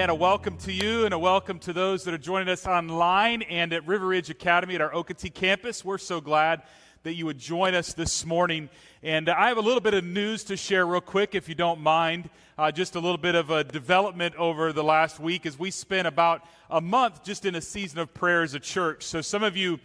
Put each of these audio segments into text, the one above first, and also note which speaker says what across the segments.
Speaker 1: Man, a welcome to you and a welcome to those that are joining us online and at River Ridge Academy at our Okatee campus. We're so glad that you would join us this morning. And I have a little bit of news to share, real quick, if you don't mind. Uh, just a little bit of a development over the last week as we spent about a month just in a season of prayer as a church. So some of you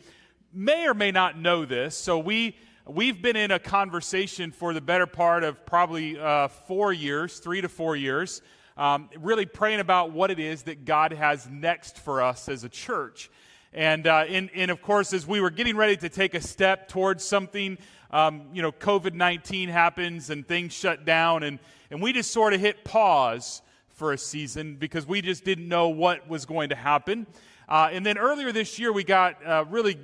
Speaker 1: may or may not know this. So we we've been in a conversation for the better part of probably uh, four years, three to four years, um, really praying about what it is that God has next for us as a church. And, uh, and, and of course, as we were getting ready to take a step towards something, um, you know, COVID 19 happens and things shut down, and, and we just sort of hit pause for a season because we just didn't know what was going to happen. Uh, and then earlier this year, we got uh, really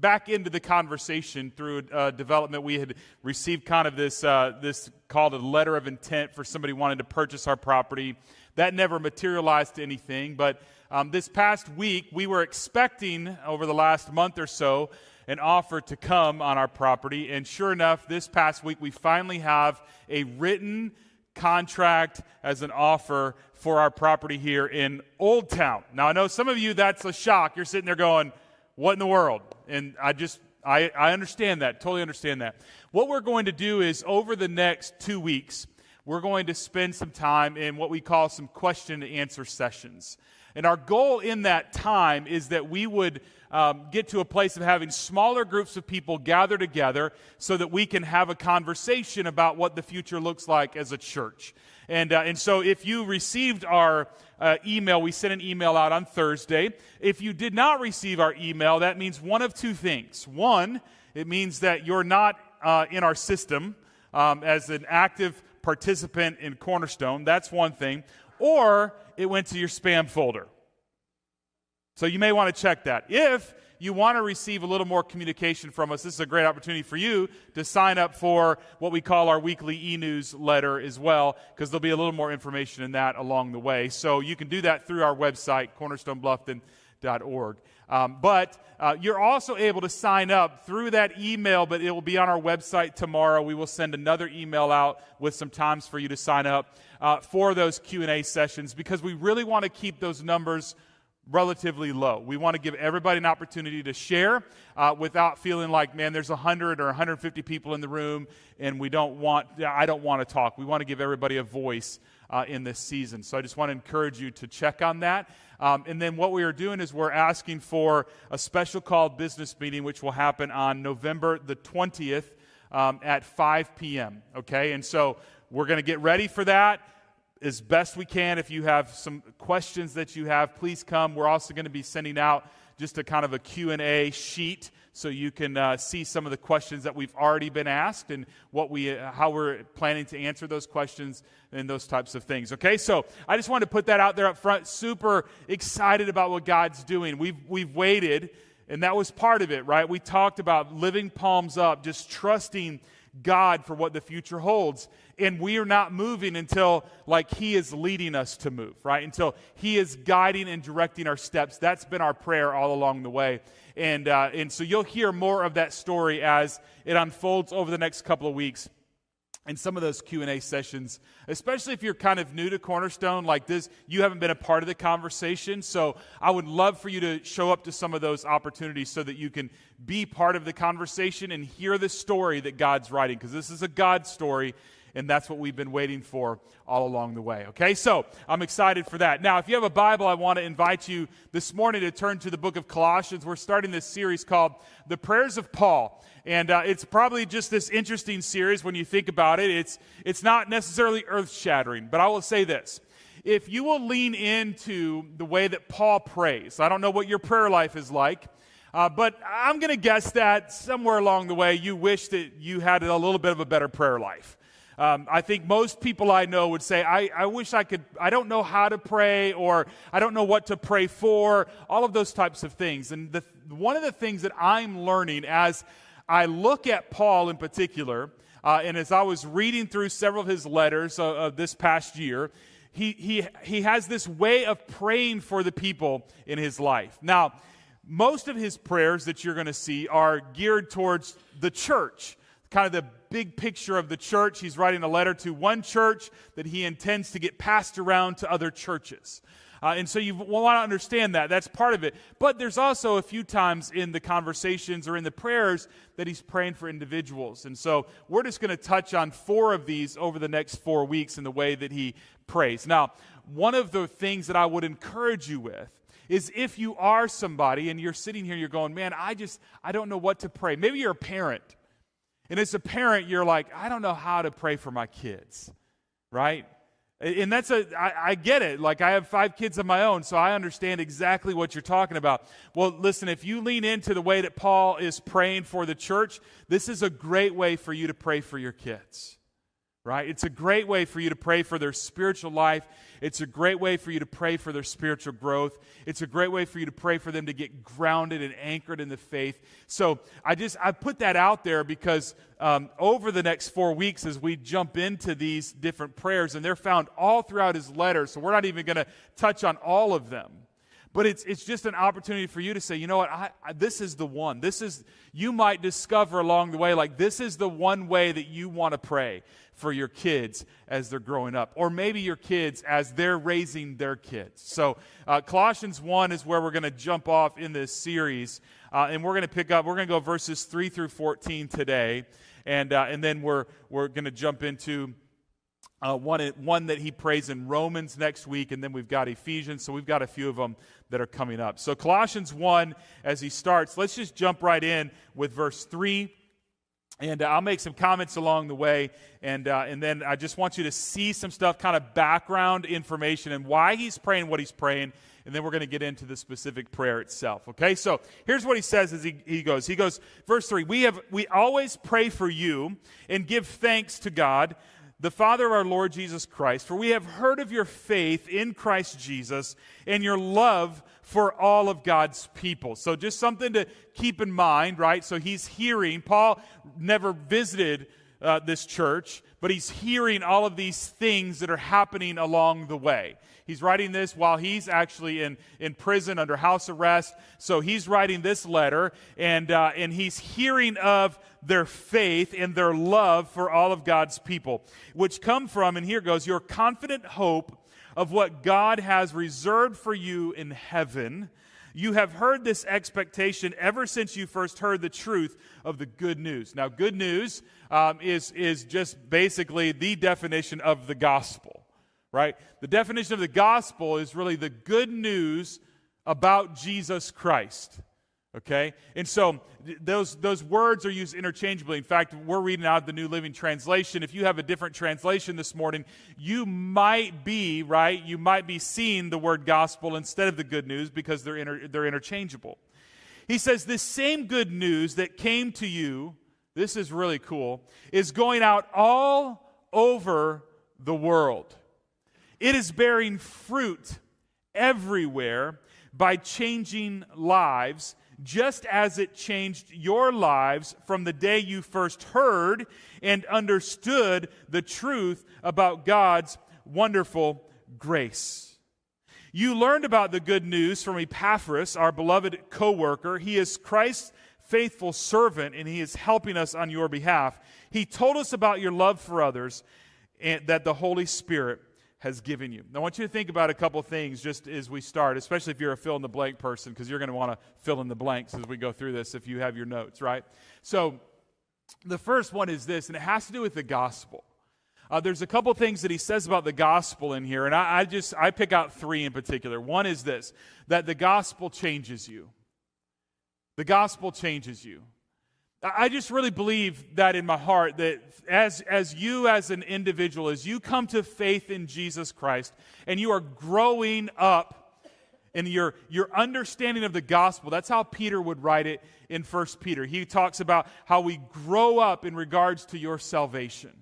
Speaker 1: back into the conversation through uh, development. We had received kind of this, uh, this called a letter of intent for somebody wanting to purchase our property. That never materialized to anything, but um, this past week we were expecting over the last month or so an offer to come on our property, and sure enough, this past week we finally have a written contract as an offer for our property here in Old Town. Now, I know some of you that's a shock. You're sitting there going, What in the world? And I just, I, I understand that, totally understand that. What we're going to do is over the next two weeks, we're going to spend some time in what we call some question and answer sessions. And our goal in that time is that we would um, get to a place of having smaller groups of people gather together so that we can have a conversation about what the future looks like as a church. And, uh, and so if you received our uh, email, we sent an email out on Thursday. If you did not receive our email, that means one of two things. One, it means that you're not uh, in our system um, as an active participant in Cornerstone. That's one thing. Or it went to your spam folder. So you may want to check that. If you want to receive a little more communication from us, this is a great opportunity for you to sign up for what we call our weekly e newsletter as well, because there'll be a little more information in that along the way. So you can do that through our website, cornerstonebluffton.org. Um, but uh, you're also able to sign up through that email, but it will be on our website tomorrow. We will send another email out with some times for you to sign up uh, for those Q&A sessions because we really want to keep those numbers relatively low. We want to give everybody an opportunity to share uh, without feeling like, man, there's 100 or 150 people in the room and we don't want, I don't want to talk. We want to give everybody a voice uh, in this season. So I just want to encourage you to check on that. Um, and then what we are doing is we're asking for a special called business meeting, which will happen on November the 20th um, at 5 p.m. Okay? And so we're going to get ready for that as best we can. If you have some questions that you have, please come. We're also going to be sending out just a kind of a Q&A sheet so you can uh, see some of the questions that we've already been asked and what we, uh, how we're planning to answer those questions and those types of things. Okay, so I just wanted to put that out there up front. Super excited about what God's doing. We've, we've waited, and that was part of it, right? We talked about living palms up, just trusting God for what the future holds. And we are not moving until like He is leading us to move, right? Until He is guiding and directing our steps. That's been our prayer all along the way. And, uh, and so you'll hear more of that story as it unfolds over the next couple of weeks in some of those q&a sessions especially if you're kind of new to cornerstone like this you haven't been a part of the conversation. So i would love for you to show up to some of those opportunities so that you can be part of the conversation and hear the story that god's writing because this is a god story and that's what we've been waiting for all along the way. Okay, so I'm excited for that. Now, if you have a Bible, I want to invite you this morning to turn to the book of Colossians. We're starting this series called The Prayers of Paul. And uh, it's probably just this interesting series when you think about it. It's, it's not necessarily earth shattering, but I will say this. If you will lean into the way that Paul prays, I don't know what your prayer life is like, uh, but I'm going to guess that somewhere along the way you wish that you had a little bit of a better prayer life. Um, I think most people I know would say, I, I wish I could, I don't know how to pray, or I don't know what to pray for, all of those types of things. And the, one of the things that I'm learning as I look at Paul in particular, uh, and as I was reading through several of his letters uh, uh, this past year, he, he, he has this way of praying for the people in his life. Now, most of his prayers that you're going to see are geared towards the church kind of the big picture of the church. He's writing a letter to one church that he intends to get passed around to other churches. Uh, and so you want to understand that. That's part of it. But there's also a few times in the conversations or in the prayers that he's praying for individuals. And so we're just going to touch on four of these over the next four weeks in the way that he prays. Now, one of the things that I would encourage you with is if you are somebody and you're sitting here, you're going, man, I just, I don't know what to pray. Maybe you're a parent and as a parent, you're like, I don't know how to pray for my kids, right? And that's a, I, I get it. Like, I have five kids of my own, so I understand exactly what you're talking about. Well, listen, if you lean into the way that Paul is praying for the church, this is a great way for you to pray for your kids right? It's a great way for you to pray for their spiritual life. It's a great way for you to pray for their spiritual growth. It's a great way for you to pray for them to get grounded and anchored in the faith. So I just, I put that out there because um, over the next four weeks, as we jump into these different prayers, and they're found all throughout his letter, so we're not even going to touch on all of them. But it's, it's just an opportunity for you to say, you know what, I, I, this is the one. This is, you might discover along the way, like, this is the one way that you want to pray for your kids as they're growing up, or maybe your kids as they're raising their kids. So, uh, Colossians 1 is where we're going to jump off in this series, uh, and we're going to pick up, we're going to go verses 3 through 14 today, and, uh, and then we're, we're going to jump into uh, one, one that he prays in Romans next week, and then we've got Ephesians. So we've got a few of them that are coming up. So, Colossians 1, as he starts, let's just jump right in with verse 3. And uh, I'll make some comments along the way. And, uh, and then I just want you to see some stuff, kind of background information, and why he's praying what he's praying. And then we're going to get into the specific prayer itself. Okay? So here's what he says as he, he goes. He goes, verse 3 We, have, we always pray for you and give thanks to God the Father of our Lord Jesus Christ, for we have heard of your faith in Christ Jesus and your love for all of God's people. So, just something to keep in mind, right? So, he's hearing, Paul never visited uh, this church, but he's hearing all of these things that are happening along the way. He's writing this while he's actually in, in prison under house arrest. So he's writing this letter, and, uh, and he's hearing of their faith and their love for all of God's people, which come from, and here goes, your confident hope of what God has reserved for you in heaven. You have heard this expectation ever since you first heard the truth of the good news. Now, good news um, is, is just basically the definition of the gospel right? The definition of the gospel is really the good news about Jesus Christ. Okay? And so those, those words are used interchangeably. In fact, we're reading out the New Living Translation. If you have a different translation this morning, you might be, right? You might be seeing the word gospel instead of the good news because they're, inter, they're interchangeable. He says, This same good news that came to you, this is really cool, is going out all over the world. It is bearing fruit everywhere by changing lives, just as it changed your lives from the day you first heard and understood the truth about God's wonderful grace. You learned about the good news from Epaphras, our beloved co worker. He is Christ's faithful servant, and he is helping us on your behalf. He told us about your love for others and that the Holy Spirit has given you. I want you to think about a couple things just as we start, especially if you're a fill in the blank person, because you're going to want to fill in the blanks as we go through this if you have your notes, right? So, the first one is this, and it has to do with the gospel. Uh, there's a couple things that he says about the gospel in here, and I, I just I pick out three in particular. One is this: that the gospel changes you. The gospel changes you. I just really believe that in my heart that as, as you, as an individual, as you come to faith in Jesus Christ and you are growing up in your, your understanding of the gospel, that's how Peter would write it in 1 Peter. He talks about how we grow up in regards to your salvation.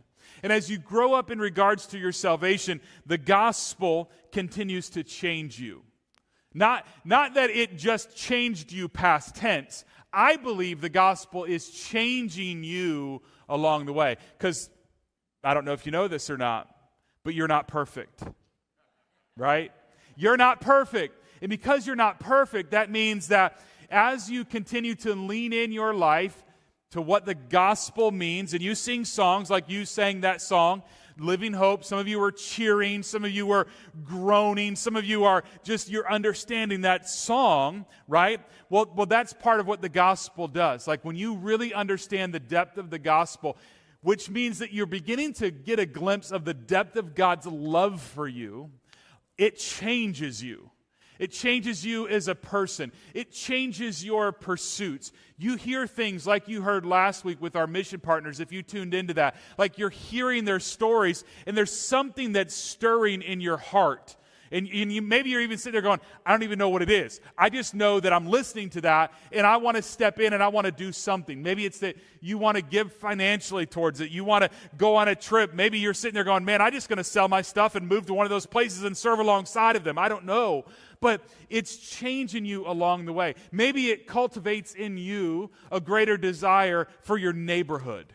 Speaker 1: And as you grow up in regards to your salvation, the gospel continues to change you. Not, not that it just changed you past tense, I believe the gospel is changing you along the way. Because I don't know if you know this or not, but you're not perfect. Right? You're not perfect. And because you're not perfect, that means that as you continue to lean in your life to what the gospel means, and you sing songs like you sang that song, Living Hope. Some of you are cheering, some of you are groaning, some of you are just you're understanding that song, right? Well, well, that's part of what the gospel does. Like when you really understand the depth of the gospel, which means that you're beginning to get a glimpse of the depth of God's love for you, it changes you. It changes you as a person. It changes your pursuits. You hear things like you heard last week with our mission partners, if you tuned into that. Like you're hearing their stories, and there's something that's stirring in your heart. And, and you, maybe you're even sitting there going, I don't even know what it is. I just know that I'm listening to that and I want to step in and I want to do something. Maybe it's that you want to give financially towards it. You want to go on a trip. Maybe you're sitting there going, man, I'm just going to sell my stuff and move to one of those places and serve alongside of them. I don't know but it's changing you along the way. Maybe it cultivates in you a greater desire for your neighborhood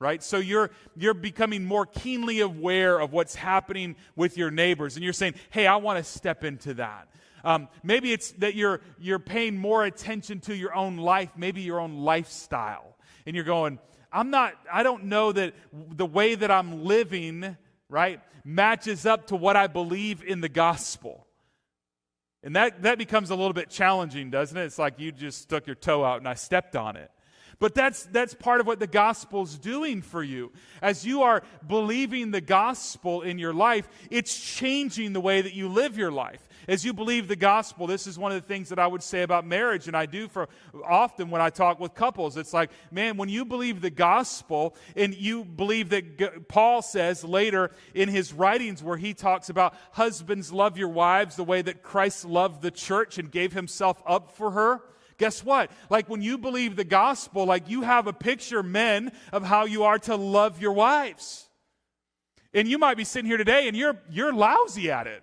Speaker 1: right? So you're you're becoming more keenly aware of what's happening with your neighbors. And you're saying hey i want to step into that. Um, maybe it's that you're you're paying more attention to your own life maybe your own lifestyle. And you're going i'm not i don't know that the way that i'm living right matches up to what i believe in the gospel. And that, that becomes a little bit challenging, doesn't it? It's like you just stuck your toe out and I stepped on it. But that's, that's part of what the gospel's doing for you. As you are believing the gospel in your life, it's changing the way that you live your life. As you believe the gospel, this is one of the things that I would say about marriage, and I do for often when I talk with couples. It's like, man, when you believe the gospel and you believe that Paul says later in his writings where he talks about husbands love your wives the way that Christ loved the church and gave himself up for her Guess what? Like when you believe the gospel, like you have a picture, men, of how you are to love your wives. And you might be sitting here today and you're you're lousy at it.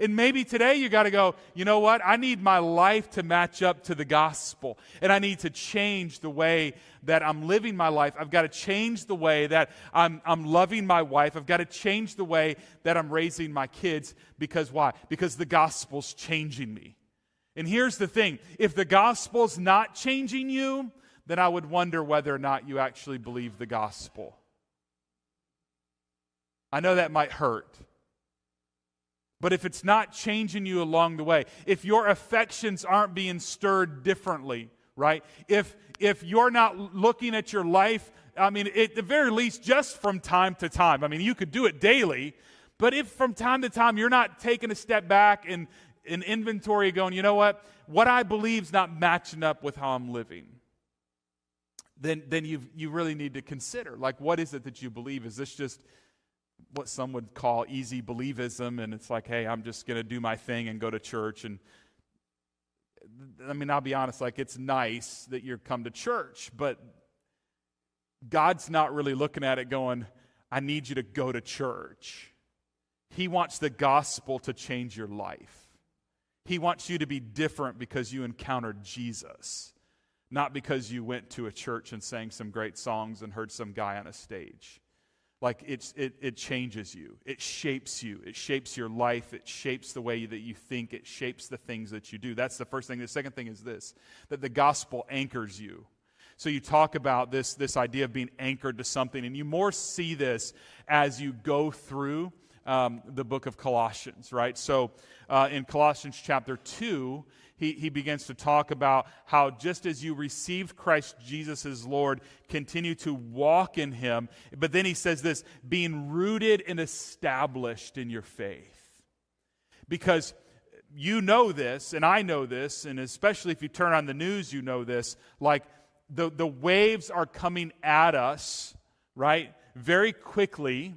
Speaker 1: And maybe today you got to go, you know what? I need my life to match up to the gospel. And I need to change the way that I'm living my life. I've got to change the way that I'm, I'm loving my wife. I've got to change the way that I'm raising my kids. Because why? Because the gospel's changing me. And here's the thing if the gospel's not changing you, then I would wonder whether or not you actually believe the gospel. I know that might hurt. But if it's not changing you along the way, if your affections aren't being stirred differently, right? If if you're not looking at your life, I mean, at the very least, just from time to time. I mean, you could do it daily, but if from time to time you're not taking a step back and an inventory going, you know what? What I believe is not matching up with how I'm living. Then, then you you really need to consider like, what is it that you believe? Is this just what some would call easy believism? And it's like, hey, I'm just going to do my thing and go to church. And I mean, I'll be honest, like, it's nice that you come to church, but God's not really looking at it going, I need you to go to church. He wants the gospel to change your life. He wants you to be different because you encountered Jesus, not because you went to a church and sang some great songs and heard some guy on a stage. Like it's, it, it changes you, it shapes you, it shapes your life, it shapes the way that you think, it shapes the things that you do. That's the first thing. The second thing is this that the gospel anchors you. So you talk about this, this idea of being anchored to something, and you more see this as you go through um, the book of Colossians, right? So uh, in Colossians chapter 2, he, he begins to talk about how just as you received Christ Jesus as Lord, continue to walk in him. But then he says this being rooted and established in your faith. Because you know this, and I know this, and especially if you turn on the news, you know this. Like the, the waves are coming at us, right? Very quickly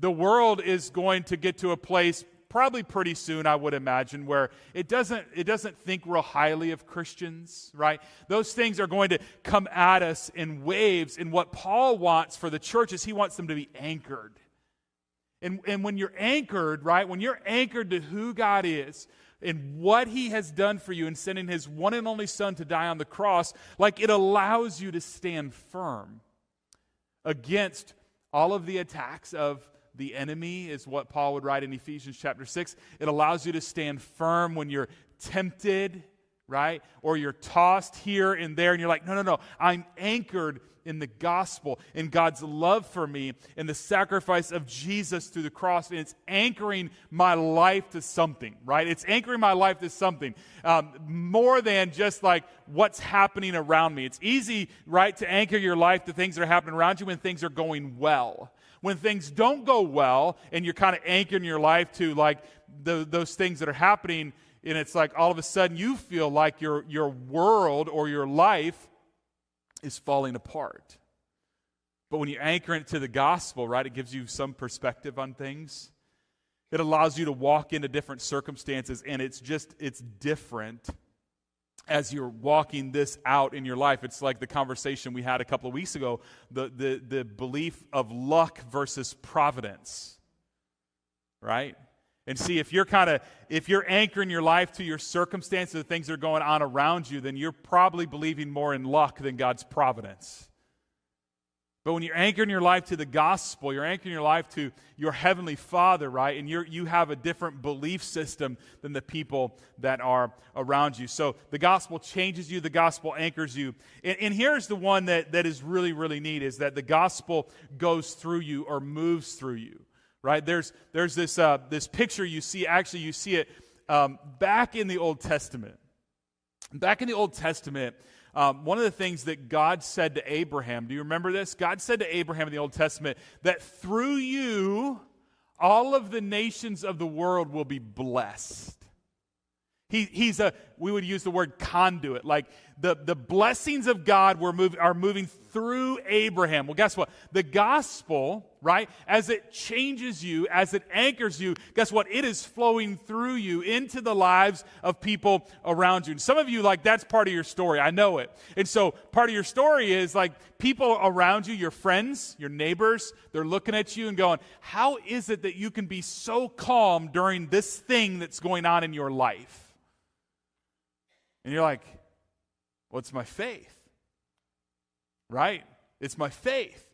Speaker 1: the world is going to get to a place probably pretty soon i would imagine where it doesn't it doesn't think real highly of christians right? Those things are going to come at us in waves and what paul wants for the church is he wants them to be anchored. And, and when you're anchored right when you're anchored to who god is and what he has done for you in sending his one and only son to die on the cross like it allows you to stand firm against all of the attacks of the enemy, is what Paul would write in Ephesians chapter 6. It allows you to stand firm when you're tempted, right? Or you're tossed here and there, and you're like, no, no, no, I'm anchored in the gospel, in God's love for me, in the sacrifice of Jesus through the cross, and it's anchoring my life to something, right? It's anchoring my life to something um, more than just like what's happening around me. It's easy, right, to anchor your life to things that are happening around you when things are going well. When things don't go well, and you're kind of anchoring your life to like the, those things that are happening, and it's like all of a sudden you feel like your, your world or your life is falling apart. But when you anchor it to the gospel, right, it gives you some perspective on things. It allows you to walk into different circumstances, and it's just, it's different as you're walking this out in your life. It's like the conversation we had a couple of weeks ago the, the, the belief of luck versus providence, right? And see, if you're kind of, if you're anchoring your life to your circumstances, the things that are going on around you, then you're probably believing more in luck than God's providence. But when you're anchoring your life to the gospel, you're anchoring your life to your heavenly Father, right? And you you have a different belief system than the people that are around you. So the gospel changes you, the gospel anchors you. And, and here's the one that, that is really, really neat is that the gospel goes through you or moves through you right? There's, there's this, uh, this picture you see, actually, you see it um, back in the Old Testament. Back in the Old Testament, um, one of the things that God said to Abraham, do you remember this? God said to Abraham in the Old Testament that through you, all of the nations of the world will be blessed. He, he's a, we would use the word conduit. Like the, the blessings of God were move, are moving through Abraham. Well, guess what? The gospel, right, as it changes you, as it anchors you, guess what? It is flowing through you into the lives of people around you. And some of you, like, that's part of your story. I know it. And so part of your story is like people around you, your friends, your neighbors, they're looking at you and going, How is it that you can be so calm during this thing that's going on in your life? And you're like, what's my faith? Right? It's my faith.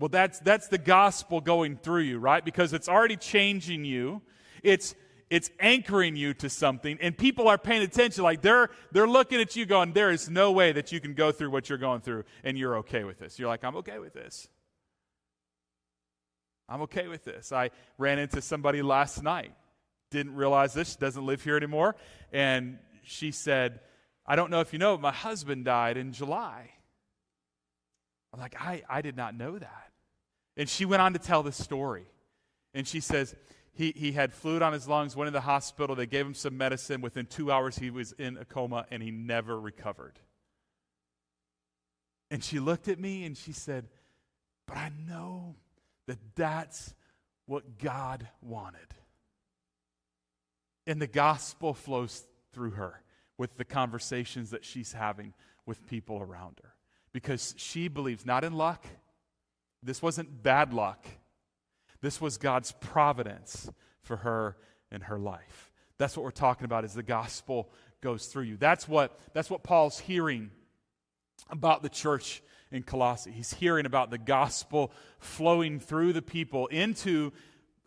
Speaker 1: Well, that's, that's the gospel going through you, right? Because it's already changing you. It's, it's anchoring you to something, and people are paying attention. Like they're, they're looking at you going, there is no way that you can go through what you're going through, and you're okay with this. You're like, I'm okay with this. I'm okay with this. I ran into somebody last night. Didn't realize this. She doesn't live here anymore. And she said, I don't know if you know, but my husband died in July. I'm like, I, I did not know that. And she went on to tell the story. And she says, he, he had fluid on his lungs, went in the hospital. They gave him some medicine. Within two hours, he was in a coma and he never recovered. And she looked at me and she said, But I know that that's what God wanted. And the gospel flows through her with the conversations that she's having with people around her. Because she believes not in luck, this wasn't bad luck, this was God's providence for her in her life. That's what we're talking about as the gospel goes through you. That's what, that's what Paul's hearing about the church in Colossae. He's hearing about the gospel flowing through the people into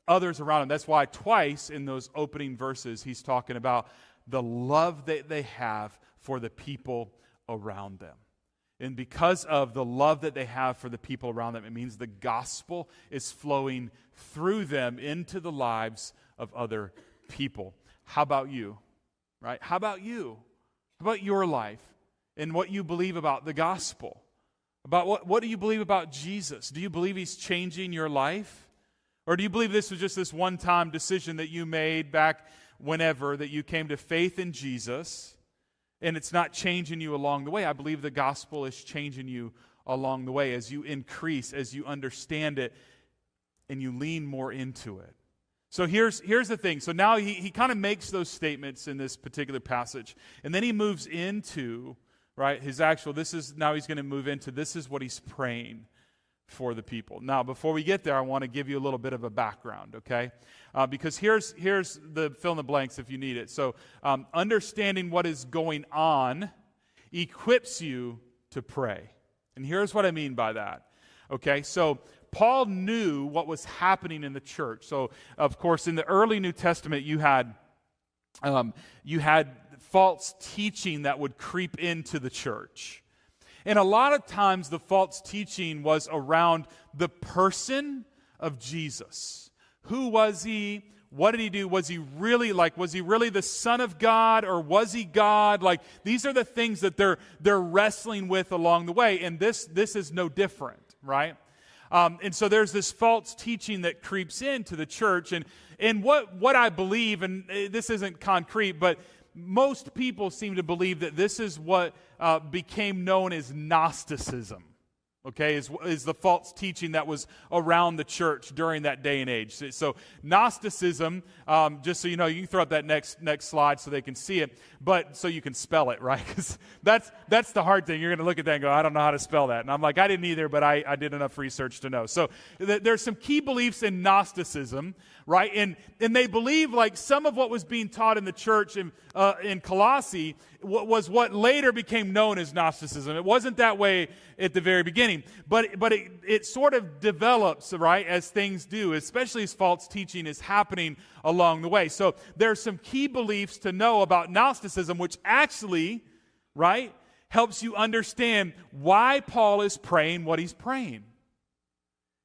Speaker 1: others around him. That's why twice in those opening verses he's talking about the love that they have for the people around them. And because of the love that they have for the people around them, it means the gospel is flowing through them into the lives of other people. How about you? Right? How about you? How about your life and what you believe about the gospel? About what, what do you believe about Jesus? Do you believe he's changing your life? Or do you believe this was just this one time decision that you made back whenever that you came to faith in Jesus and it's not changing you along the way. I believe the gospel is changing you along the way as you increase, as you understand it, and you lean more into it. So here's, here's the thing. So now he, he kind of makes those statements in this particular passage. And then he moves into, right, his actual, this is, now he's going to move into, this is what he's praying for the people. Now, before we get there, I want to give you a little bit of a background, okay? Uh, because here's, here's the fill in the blanks if you need it. So, um, understanding what is going on equips you to pray. And here's what I mean by that, okay? So, Paul knew what was happening in the church. So, of course, in the early New Testament, you had um, you had false teaching that would creep into the church. And a lot of times the false teaching was around the person of Jesus. Who was he? What did he do? Was he really like was he really the son of God or was he God? Like these are the things that they're they're wrestling with along the way and this this is no different, right? Um, and so there's this false teaching that creeps into the church. And, and what, what I believe, and uh, this isn't concrete, but most people seem to believe that this is what uh, became known as Gnosticism okay, is, is the false teaching that was around the church during that day and age. So, so Gnosticism, um, just so you know, you can throw up that next, next slide so they can see it, but so you can spell it, right? Because that's, that's the hard thing. You're going to look at that and go, I don't know how to spell that. And I'm like, I didn't either, but I, I did enough research to know. So th- there's some key beliefs in Gnosticism, right? And, and they believe like some of what was being taught in the church in, uh, in Colossae was what later became known as Gnosticism. It wasn't that way at the very beginning, but, but it, it sort of develops, right, as things do, especially as false teaching is happening along the way. So there's some key beliefs to know about Gnosticism, which actually, right, helps you understand why Paul is praying what he's praying.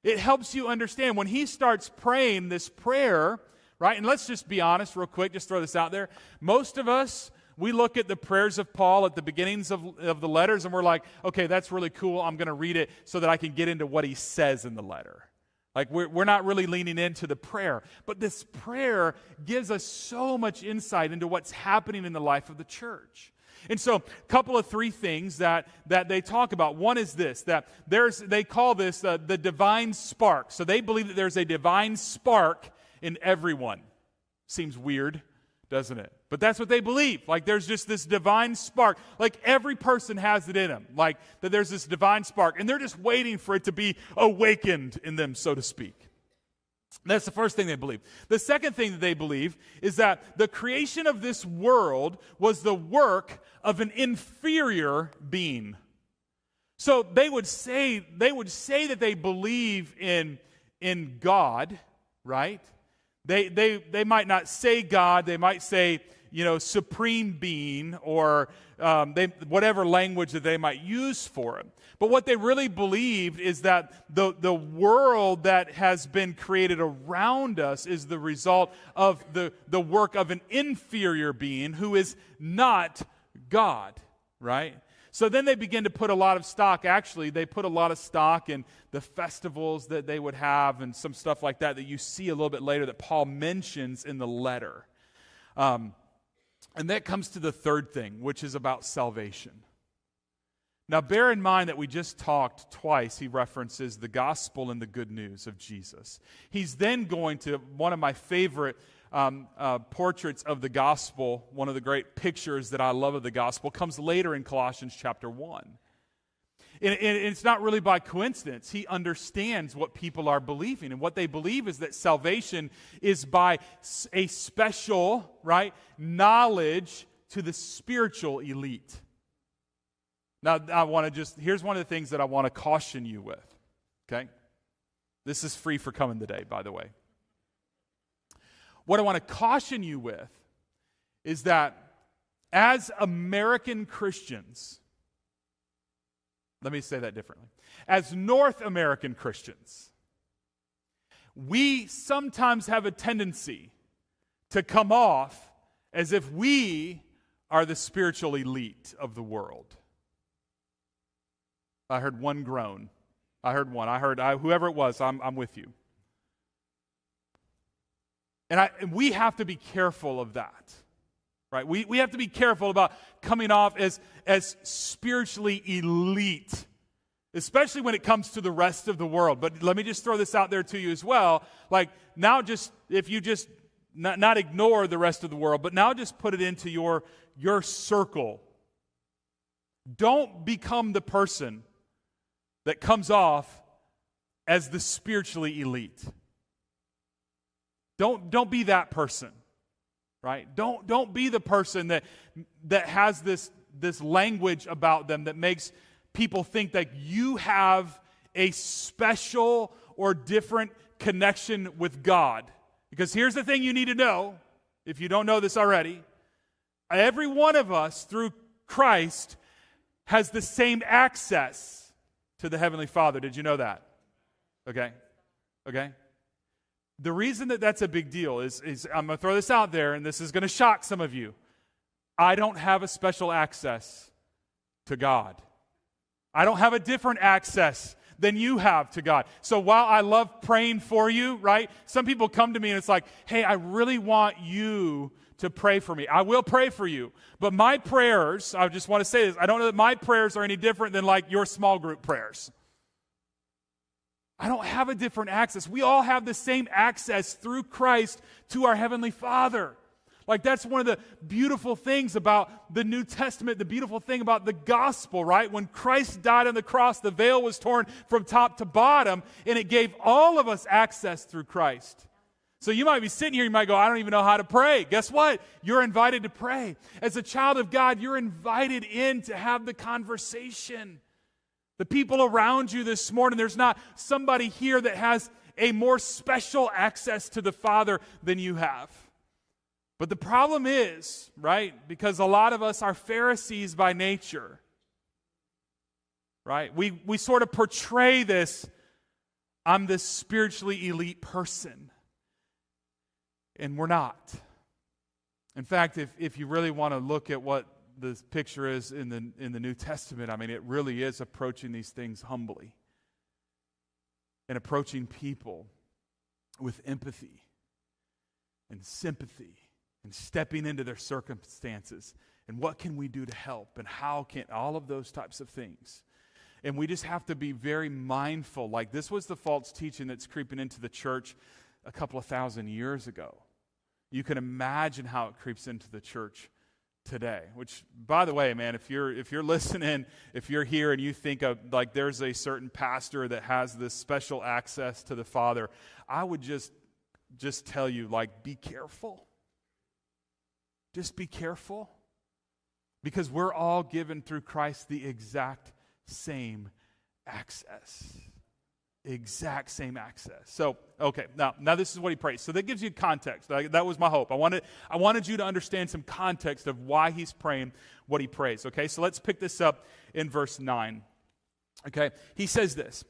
Speaker 1: It helps you understand when he starts praying this prayer, right? And let's just be honest, real quick, just throw this out there. Most of us, we look at the prayers of Paul at the beginnings of, of the letters and we're like, okay, that's really cool. I'm going to read it so that I can get into what he says in the letter. Like, we're, we're not really leaning into the prayer. But this prayer gives us so much insight into what's happening in the life of the church. And so, a couple of three things that, that they talk about. One is this that there's, they call this uh, the divine spark. So, they believe that there's a divine spark in everyone. Seems weird, doesn't it? But that's what they believe. Like there's just this divine spark. Like every person has it in them. Like that there's this divine spark. And they're just waiting for it to be awakened in them, so to speak. That's the first thing they believe. The second thing that they believe is that the creation of this world was the work of an inferior being. So they would say they would say that they believe in in God, right? They they they might not say God, they might say you know, supreme being or um, they, whatever language that they might use for it. But what they really believed is that the, the world that has been created around us is the result of the, the work of an inferior being who is not God, right? So then they begin to put a lot of stock. Actually, they put a lot of stock in the festivals that they would have and some stuff like that that you see a little bit later that Paul mentions in the letter. Um, and that comes to the third thing, which is about salvation. Now, bear in mind that we just talked twice, he references the gospel and the good news of Jesus. He's then going to one of my favorite um, uh, portraits of the gospel, one of the great pictures that I love of the gospel, comes later in Colossians chapter 1. And, it's not really by coincidence. He understands what people are believing. And what they believe is that salvation is by a special, right, knowledge to the spiritual elite. Now, I want to just, here's one of the things that I want to caution you with, okay? This is free for coming today, by the way. What I want to caution you with is that as American Christians, let me say that differently. As North American Christians, we sometimes have a tendency to come off as if we are the spiritual elite of the world. I heard one groan. I heard one. I heard I, whoever it was, I'm, I'm with you. And, I, and we have to be careful of that right? We, we have to be careful about coming off as, as spiritually elite, especially when it comes to the rest of the world. But let me just throw this out there to you as well. Like, now just, if you just not, not ignore the rest of the world, but now just put it into your, your circle. Don't become the person that comes off as the spiritually elite. Don't, don't be that person right don't don't be the person that that has this this language about them that makes people think that you have a special or different connection with god because here's the thing you need to know if you don't know this already, every one of us through Christ has the same access to the Heavenly Father. Did you know that? Okay. Okay. The reason that that's a big deal is, is I'm going to throw this out there, and this is going to shock some of you. I don't have a special access to God. I don't have a different access than you have to God. So while I love praying for you, right? Some people come to me and it's like, hey, I really want you to pray for me. I will pray for you. But my prayers, I just want to say this, I don't know that my prayers are any different than like your small group prayers. I don't have a different access. We all have the same access through Christ to our Heavenly Father. Like, that's one of the beautiful things about the New Testament, the beautiful thing about the gospel, right? When Christ died on the cross, the veil was torn from top to bottom, and it gave all of us access through Christ. So you might be sitting here, you might go, I don't even know how to pray. Guess what? You're invited to pray. As a child of God, you're invited in to have the conversation. The people around you this morning, there's not somebody here that has a more special access to the Father than you have. But the problem is, right, because a lot of us are Pharisees by nature, right? We, we sort of portray this I'm this spiritually elite person. And we're not. In fact, if, if you really want to look at what the picture is in the, in the New Testament, I mean, it really is approaching these things humbly and approaching people with empathy and sympathy and stepping into their circumstances and what can we do to help and how can all of those types of things. And we just have to be very mindful like this was the false teaching that's creeping into the church a couple of thousand years ago. You can imagine how it creeps into the church today which by the way man if you're if you're listening if you're here and you think of like there's a certain pastor that has this special access to the father i would just just tell you like be careful just be careful because we're all given through Christ the exact same access. Exact same access. So, okay, now, now this is what he prays. So that gives you context. That was my hope. I wanted, I wanted you to understand some context of why he's praying what he prays. Okay, so let's pick this up in verse 9. Okay, he says this.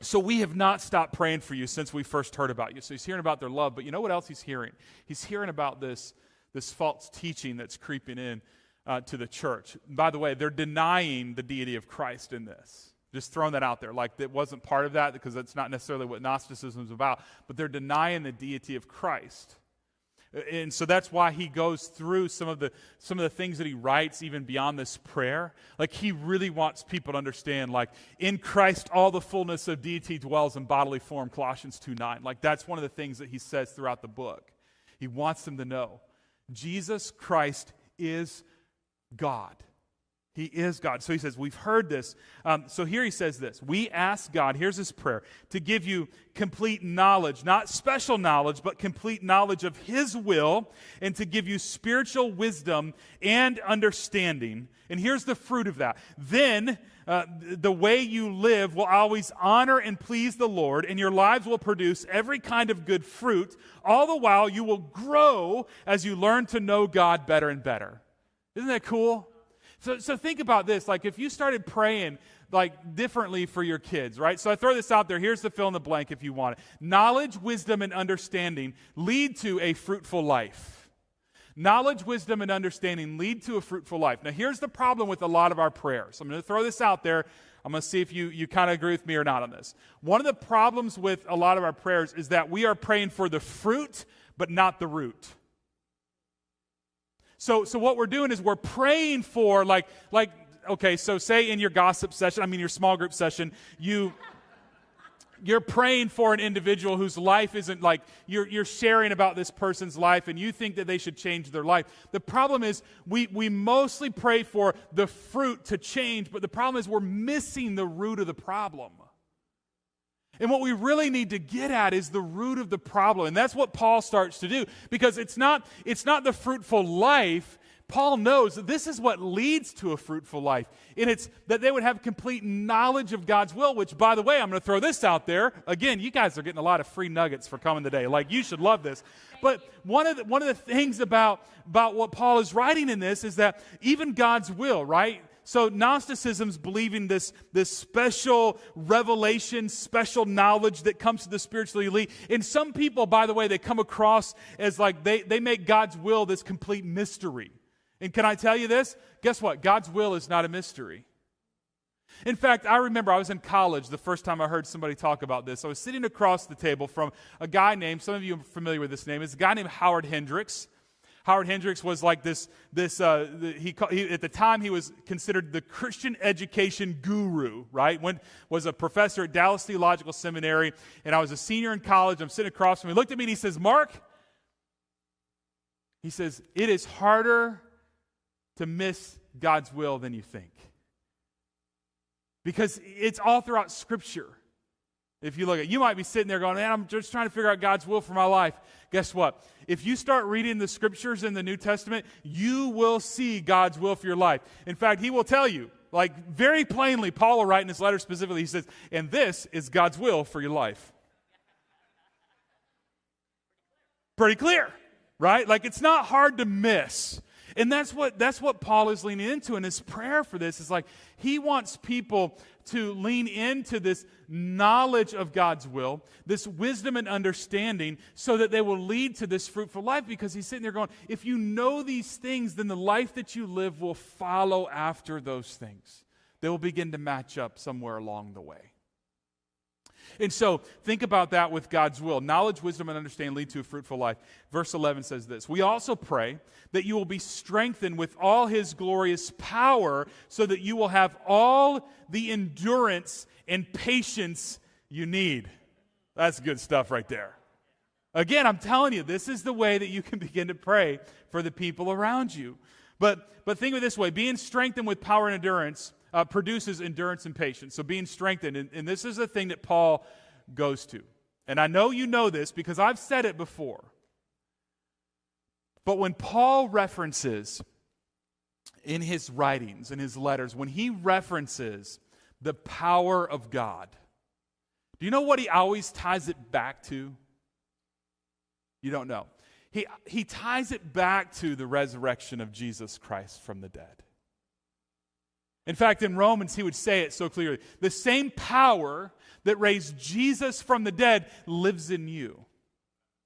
Speaker 1: So we have not stopped praying for you since we first heard about you. So he's hearing about their love, but you know what else he's hearing? He's hearing about this this false teaching that's creeping in uh, to the church. By the way, they're denying the deity of Christ in this. Just throwing that out there. Like it wasn't part of that because that's not necessarily what Gnosticism is about, but they're denying the deity of Christ. And so that's why he goes through some of the some of the things that he writes even beyond this prayer. Like he really wants people to understand like in Christ all the fullness of deity dwells in bodily form Colossians 2:9. Like that's one of the things that he says throughout the book. He wants them to know Jesus Christ is God. He is God. So he says, We've heard this. Um, so here he says this We ask God, here's his prayer, to give you complete knowledge, not special knowledge, but complete knowledge of his will, and to give you spiritual wisdom and understanding. And here's the fruit of that. Then uh, the way you live will always honor and please the Lord, and your lives will produce every kind of good fruit. All the while, you will grow as you learn to know God better and better. Isn't that cool? So, so think about this. Like, if you started praying like differently for your kids, right? So I throw this out there. Here's the fill in the blank if you want it. Knowledge, wisdom, and understanding lead to a fruitful life. Knowledge, wisdom, and understanding lead to a fruitful life. Now, here's the problem with a lot of our prayers. I'm going to throw this out there. I'm going to see if you, you kind of agree with me or not on this. One of the problems with a lot of our prayers is that we are praying for the fruit, but not the root. So, so what we're doing is we're praying for, like, like, okay, so say in your gossip session, I mean your small group session, you you're praying for an individual whose life isn't like you're, you're sharing about this person's life and you think that they should change their life. The problem is we, we mostly pray for the fruit to change, but the problem is we're missing the root of the problem. And what we really need to get at is the root of the problem. And that's what Paul starts to do because it's not, it's not the fruitful life Paul knows that this is what leads to a fruitful life. And it's that they would have complete knowledge of God's will, which, by the way, I'm going to throw this out there. Again, you guys are getting a lot of free nuggets for coming today. Like, you should love this. But one of the, one of the things about, about what Paul is writing in this is that even God's will, right? So Gnosticism's believing this, this special revelation, special knowledge that comes to the spiritually elite. And some people, by the way, they come across as like they, they make God's will this complete mystery. And can I tell you this? Guess what? God's will is not a mystery. In fact, I remember I was in college the first time I heard somebody talk about this. I was sitting across the table from a guy named, some of you are familiar with this name, it's a guy named Howard Hendricks. Howard Hendricks was like this, this uh, the, he, he, at the time he was considered the Christian education guru, right? When, was a professor at Dallas Theological Seminary, and I was a senior in college. I'm sitting across from him. He looked at me and he says, Mark, he says, it is harder to miss God's will than you think. Because it's all throughout Scripture. If you look at you might be sitting there going, Man, I'm just trying to figure out God's will for my life. Guess what? If you start reading the scriptures in the New Testament, you will see God's will for your life. In fact, he will tell you, like very plainly, Paul will write in his letter specifically, he says, And this is God's will for your life. Pretty clear, right? Like it's not hard to miss. And that's what, that's what Paul is leaning into in his prayer for this. Is like he wants people to lean into this knowledge of God's will, this wisdom and understanding, so that they will lead to this fruitful life. Because he's sitting there going, if you know these things, then the life that you live will follow after those things. They will begin to match up somewhere along the way. And so think about that with God's will. Knowledge, wisdom, and understanding lead to a fruitful life. Verse 11 says this We also pray that you will be strengthened with all his glorious power, so that you will have all the endurance and patience you need. That's good stuff right there. Again, I'm telling you, this is the way that you can begin to pray for the people around you. But, but think of it this way being strengthened with power and endurance uh, produces endurance and patience. So being strengthened. And, and this is the thing that Paul goes to. And I know you know this because I've said it before. But when Paul references in his writings, in his letters, when he references the power of God, do you know what he always ties it back to? You don't know. He, he ties it back to the resurrection of Jesus Christ from the dead. In fact, in Romans, he would say it so clearly the same power that raised Jesus from the dead lives in you.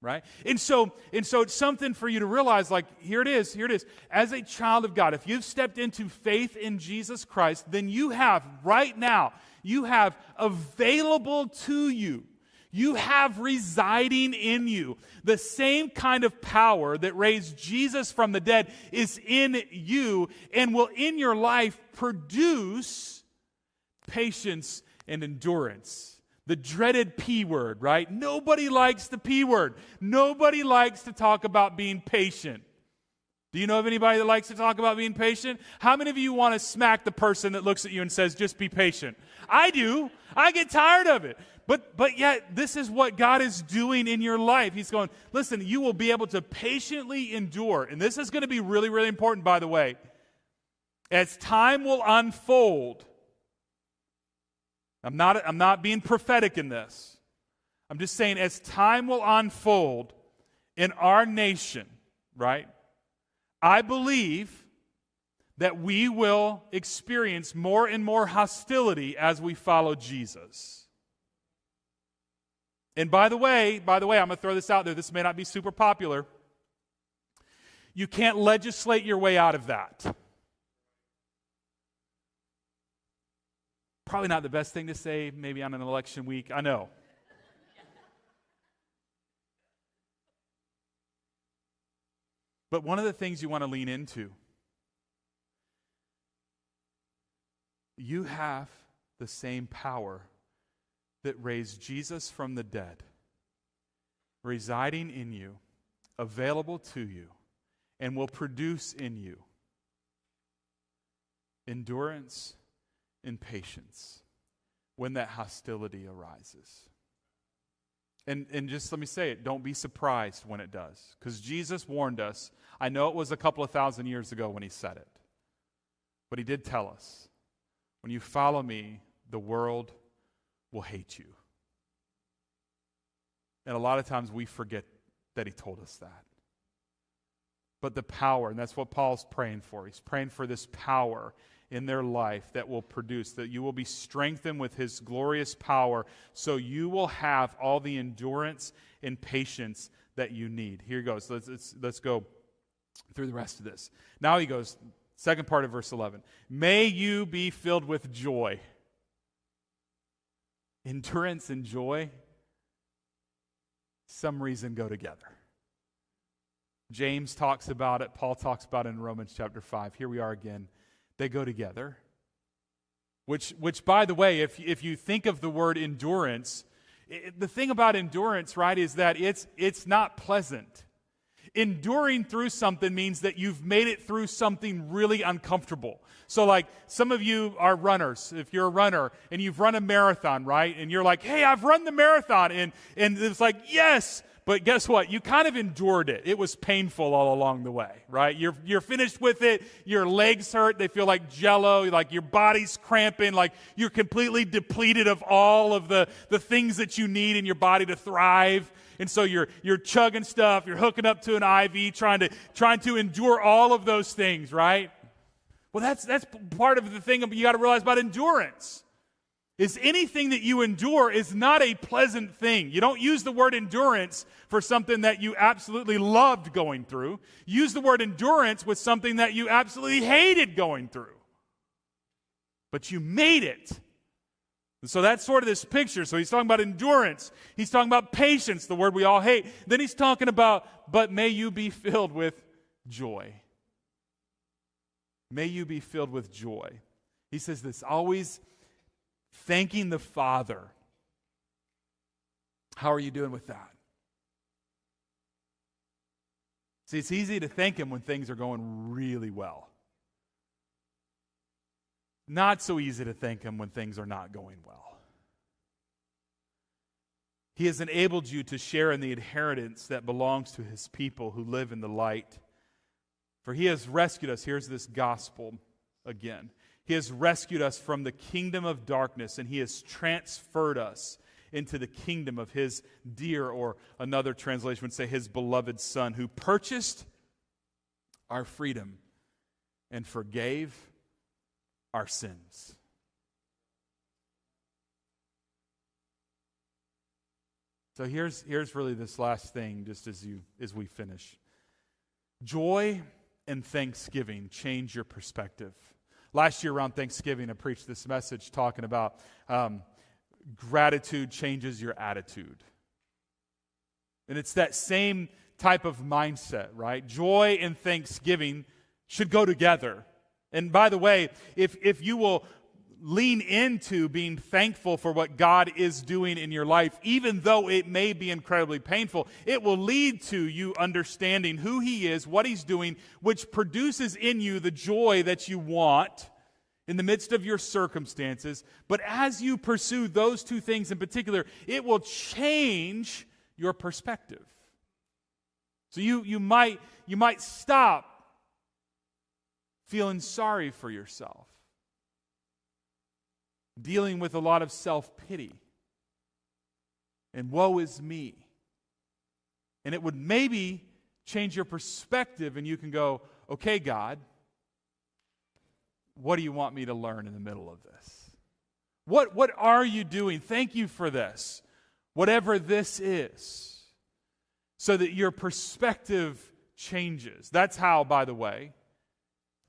Speaker 1: Right? And so, and so it's something for you to realize like, here it is, here it is. As a child of God, if you've stepped into faith in Jesus Christ, then you have, right now, you have available to you you have residing in you. The same kind of power that raised Jesus from the dead is in you and will in your life produce patience and endurance. The dreaded P word, right? Nobody likes the P word. Nobody likes to talk about being patient. Do you know of anybody that likes to talk about being patient? How many of you want to smack the person that looks at you and says, just be patient? I do. I get tired of it. But, but yet, this is what God is doing in your life. He's going, listen, you will be able to patiently endure. And this is going to be really, really important, by the way. As time will unfold, I'm not, I'm not being prophetic in this. I'm just saying, as time will unfold in our nation, right? I believe that we will experience more and more hostility as we follow Jesus. And by the way, by the way, I'm going to throw this out there. This may not be super popular. You can't legislate your way out of that. Probably not the best thing to say, maybe on an election week. I know. But one of the things you want to lean into, you have the same power that raised Jesus from the dead, residing in you, available to you, and will produce in you endurance and patience when that hostility arises. And, and just let me say it don't be surprised when it does, because Jesus warned us. I know it was a couple of thousand years ago when he said it, but he did tell us when you follow me, the world will hate you. And a lot of times we forget that he told us that. But the power, and that's what Paul's praying for. He's praying for this power in their life that will produce, that you will be strengthened with his glorious power, so you will have all the endurance and patience that you need. Here he goes. Let's, let's, let's go through the rest of this. Now he goes, second part of verse 11. May you be filled with joy. Endurance and joy, some reason go together. James talks about it, Paul talks about it in Romans chapter 5. Here we are again they go together. Which, which by the way, if, if you think of the word endurance, it, the thing about endurance, right, is that it's, it's not pleasant. Enduring through something means that you've made it through something really uncomfortable. So, like, some of you are runners. If you're a runner and you've run a marathon, right? And you're like, hey, I've run the marathon. And, and it's like, yes, but guess what? You kind of endured it. It was painful all along the way, right? You're, you're finished with it. Your legs hurt. They feel like jello. Like your body's cramping. Like you're completely depleted of all of the, the things that you need in your body to thrive. And so you're, you're chugging stuff. You're hooking up to an IV, trying to, trying to endure all of those things, right? Well, that's, that's part of the thing you got to realize about endurance is anything that you endure is not a pleasant thing. You don't use the word endurance for something that you absolutely loved going through. Use the word endurance with something that you absolutely hated going through. But you made it. So that's sort of this picture. So he's talking about endurance. He's talking about patience, the word we all hate. Then he's talking about, but may you be filled with joy. May you be filled with joy. He says this always thanking the Father. How are you doing with that? See, it's easy to thank Him when things are going really well. Not so easy to thank Him when things are not going well. He has enabled you to share in the inheritance that belongs to His people who live in the light. For He has rescued us. Here's this gospel again. He has rescued us from the kingdom of darkness and He has transferred us into the kingdom of His dear, or another translation would say, His beloved Son, who purchased our freedom and forgave our sins. So here's, here's really this last thing, just as, you, as we finish. Joy and thanksgiving change your perspective. Last year around Thanksgiving, I preached this message talking about um, gratitude changes your attitude. And it's that same type of mindset, right? Joy and thanksgiving should go together. And by the way, if, if you will lean into being thankful for what God is doing in your life, even though it may be incredibly painful, it will lead to you understanding who He is, what He's doing, which produces in you the joy that you want in the midst of your circumstances. But as you pursue those two things in particular, it will change your perspective. So you, you, might, you might stop feeling sorry for yourself dealing with a lot of self pity. And woe is me. And it would maybe change your perspective, and you can go, okay, God, what do you want me to learn in the middle of this? What, what are you doing? Thank you for this, whatever this is, so that your perspective changes. That's how, by the way,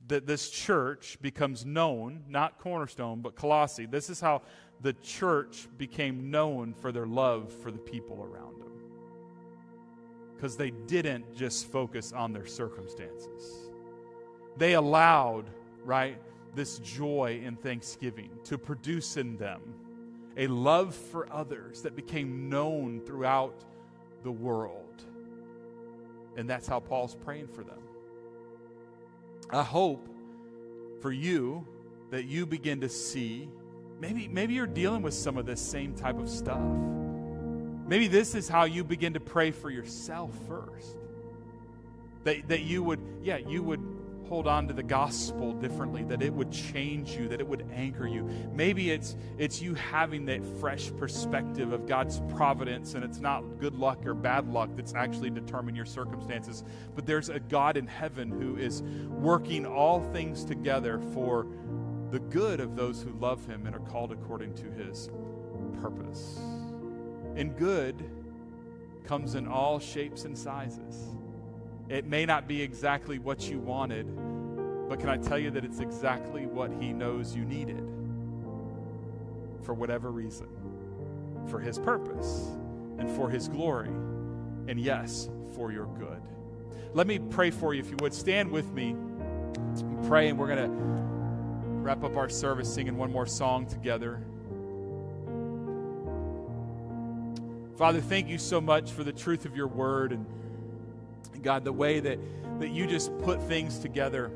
Speaker 1: that this church becomes known, not Cornerstone, but Colossae. This is how the church became known for their love for the people around them. Because they didn't just focus on their circumstances, they allowed, right, this joy and thanksgiving to produce in them a love for others that became known throughout the world. And that's how Paul's praying for them. I hope for you that you begin to see maybe maybe you're dealing with some of this same type of stuff. Maybe this is how you begin to pray for yourself first. That, that you would, yeah, you would hold on to the gospel differently, that it would change you, that it would anchor you. Maybe it's it's you having that fresh perspective of God's providence and it's not good luck or bad luck that's actually determining your circumstances, but there's a God in heaven who is working all things together for the good of those who love him and are called according to his purpose. And good comes in all shapes and sizes. It may not be exactly what you wanted, but can I tell you that it's exactly what He knows you needed for whatever reason, for His purpose and for His glory, and yes, for your good. Let me pray for you, if you would. Stand with me, pray, and we're going to wrap up our service singing one more song together. Father, thank you so much for the truth of your word and God, the way that, that you just put things together.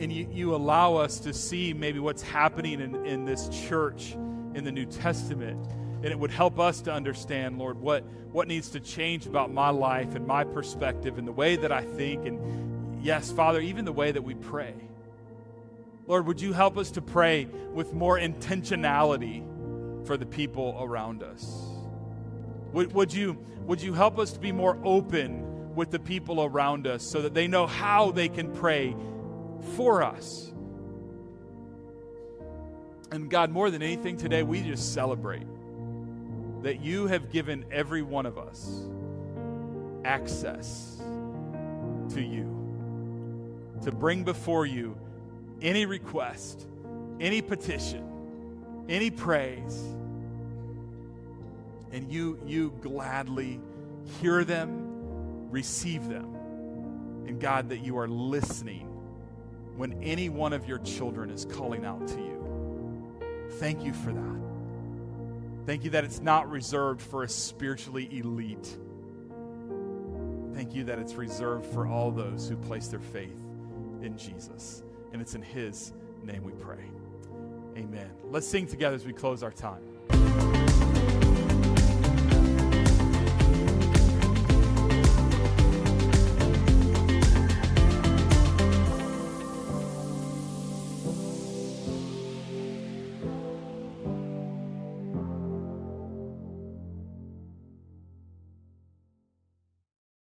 Speaker 1: And you, you allow us to see maybe what's happening in, in this church in the New Testament. And it would help us to understand, Lord, what, what needs to change about my life and my perspective and the way that I think. And yes, Father, even the way that we pray. Lord, would you help us to pray with more intentionality for the people around us? Would, would, you, would you help us to be more open with the people around us so that they know how they can pray for us? And God, more than anything today, we just celebrate that you have given every one of us access to you to bring before you any request, any petition, any praise and you you gladly hear them, receive them. And God, that you are listening when any one of your children is calling out to you. Thank you for that. Thank you that it's not reserved for a spiritually elite. Thank you that it's reserved for all those who place their faith in Jesus. And it's in His name we pray. Amen. Let's sing together as we close our time.